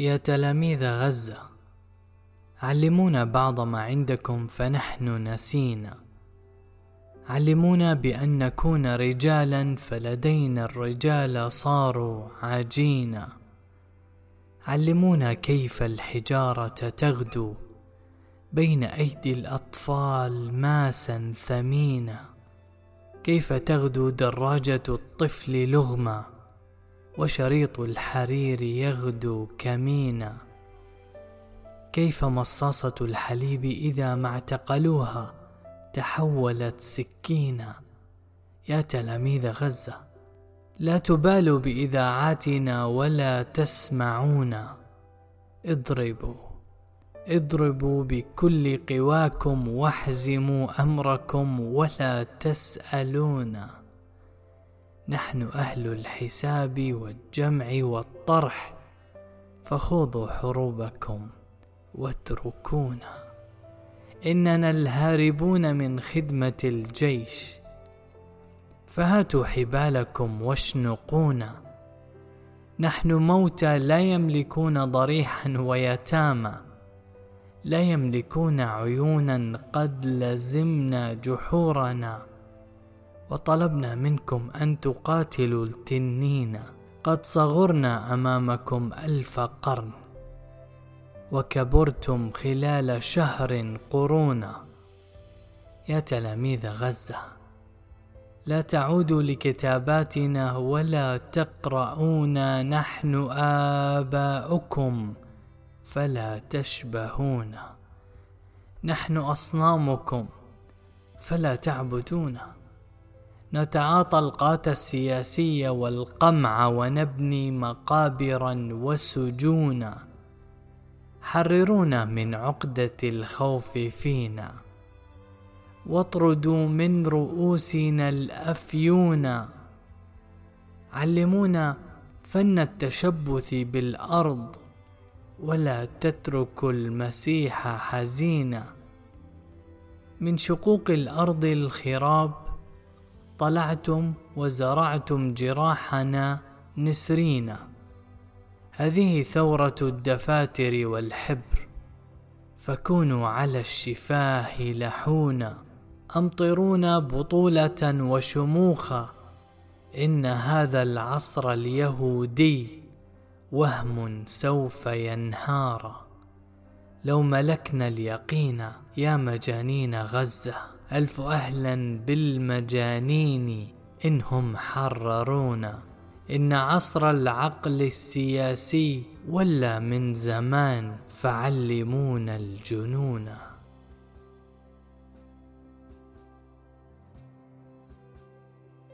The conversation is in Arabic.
يا تلاميذ غزة علمونا بعض ما عندكم فنحن نسينا. علمونا بأن نكون رجالا فلدينا الرجال صاروا عجينا علمونا كيف الحجارة تغدو بين أيدي الأطفال ماسا ثمينا كيف تغدو دراجة الطفل لغما وشريط الحرير يغدو كمينا. كيف مصاصة الحليب إذا ما اعتقلوها تحولت سكينا يا تلاميذ غزة لا تبالوا بإذاعاتنا ولا تسمعونا. اضربوا اضربوا بكل قواكم واحزموا أمركم ولا تسالون نحن أهل الحساب والجمع والطرح فخوضوا حروبكم واتركونا. إننا الهاربون من خدمة الجيش فهاتوا حبالكم واشنقونا. نحن موتى لا يملكون ضريحا ويتامى لا يملكون عيونا قد لزمنا جحورنا. وطلبنا منكم أن تقاتلوا التنين. قد صغرنا أمامكم ألف قرن وكبرتم خلال شهر قرونا يا تلاميذ غزة لا تعودوا لكتاباتنا ولا تقرؤون. نحن آباؤكم فلا تشبهون. نحن أصنامكم فلا تعبدون. نتعاطى القات السياسية والقمع ونبني مقابرا وسجونا. حررونا من عقدة الخوف فينا. واطردوا من رؤوسنا الأفيون. علمونا فن التشبث بالأرض ولا تتركوا المسيح حزينا. من شقوق الأرض الخراب طلعتم وزرعتم جراحنا نسرينا. هذه ثورة الدفاتر والحبر. فكونوا على الشفاه لحونا. أمطرونا بطولة وشموخا. إن هذا العصر اليهودي وهم سوف ينهار لو ملكنا اليقين يا مجانين غزة. ألف أهلا بالمجانين إنهم حررونا. إن عصر العقل السياسي ولا من زمان فعلمونا الجنون.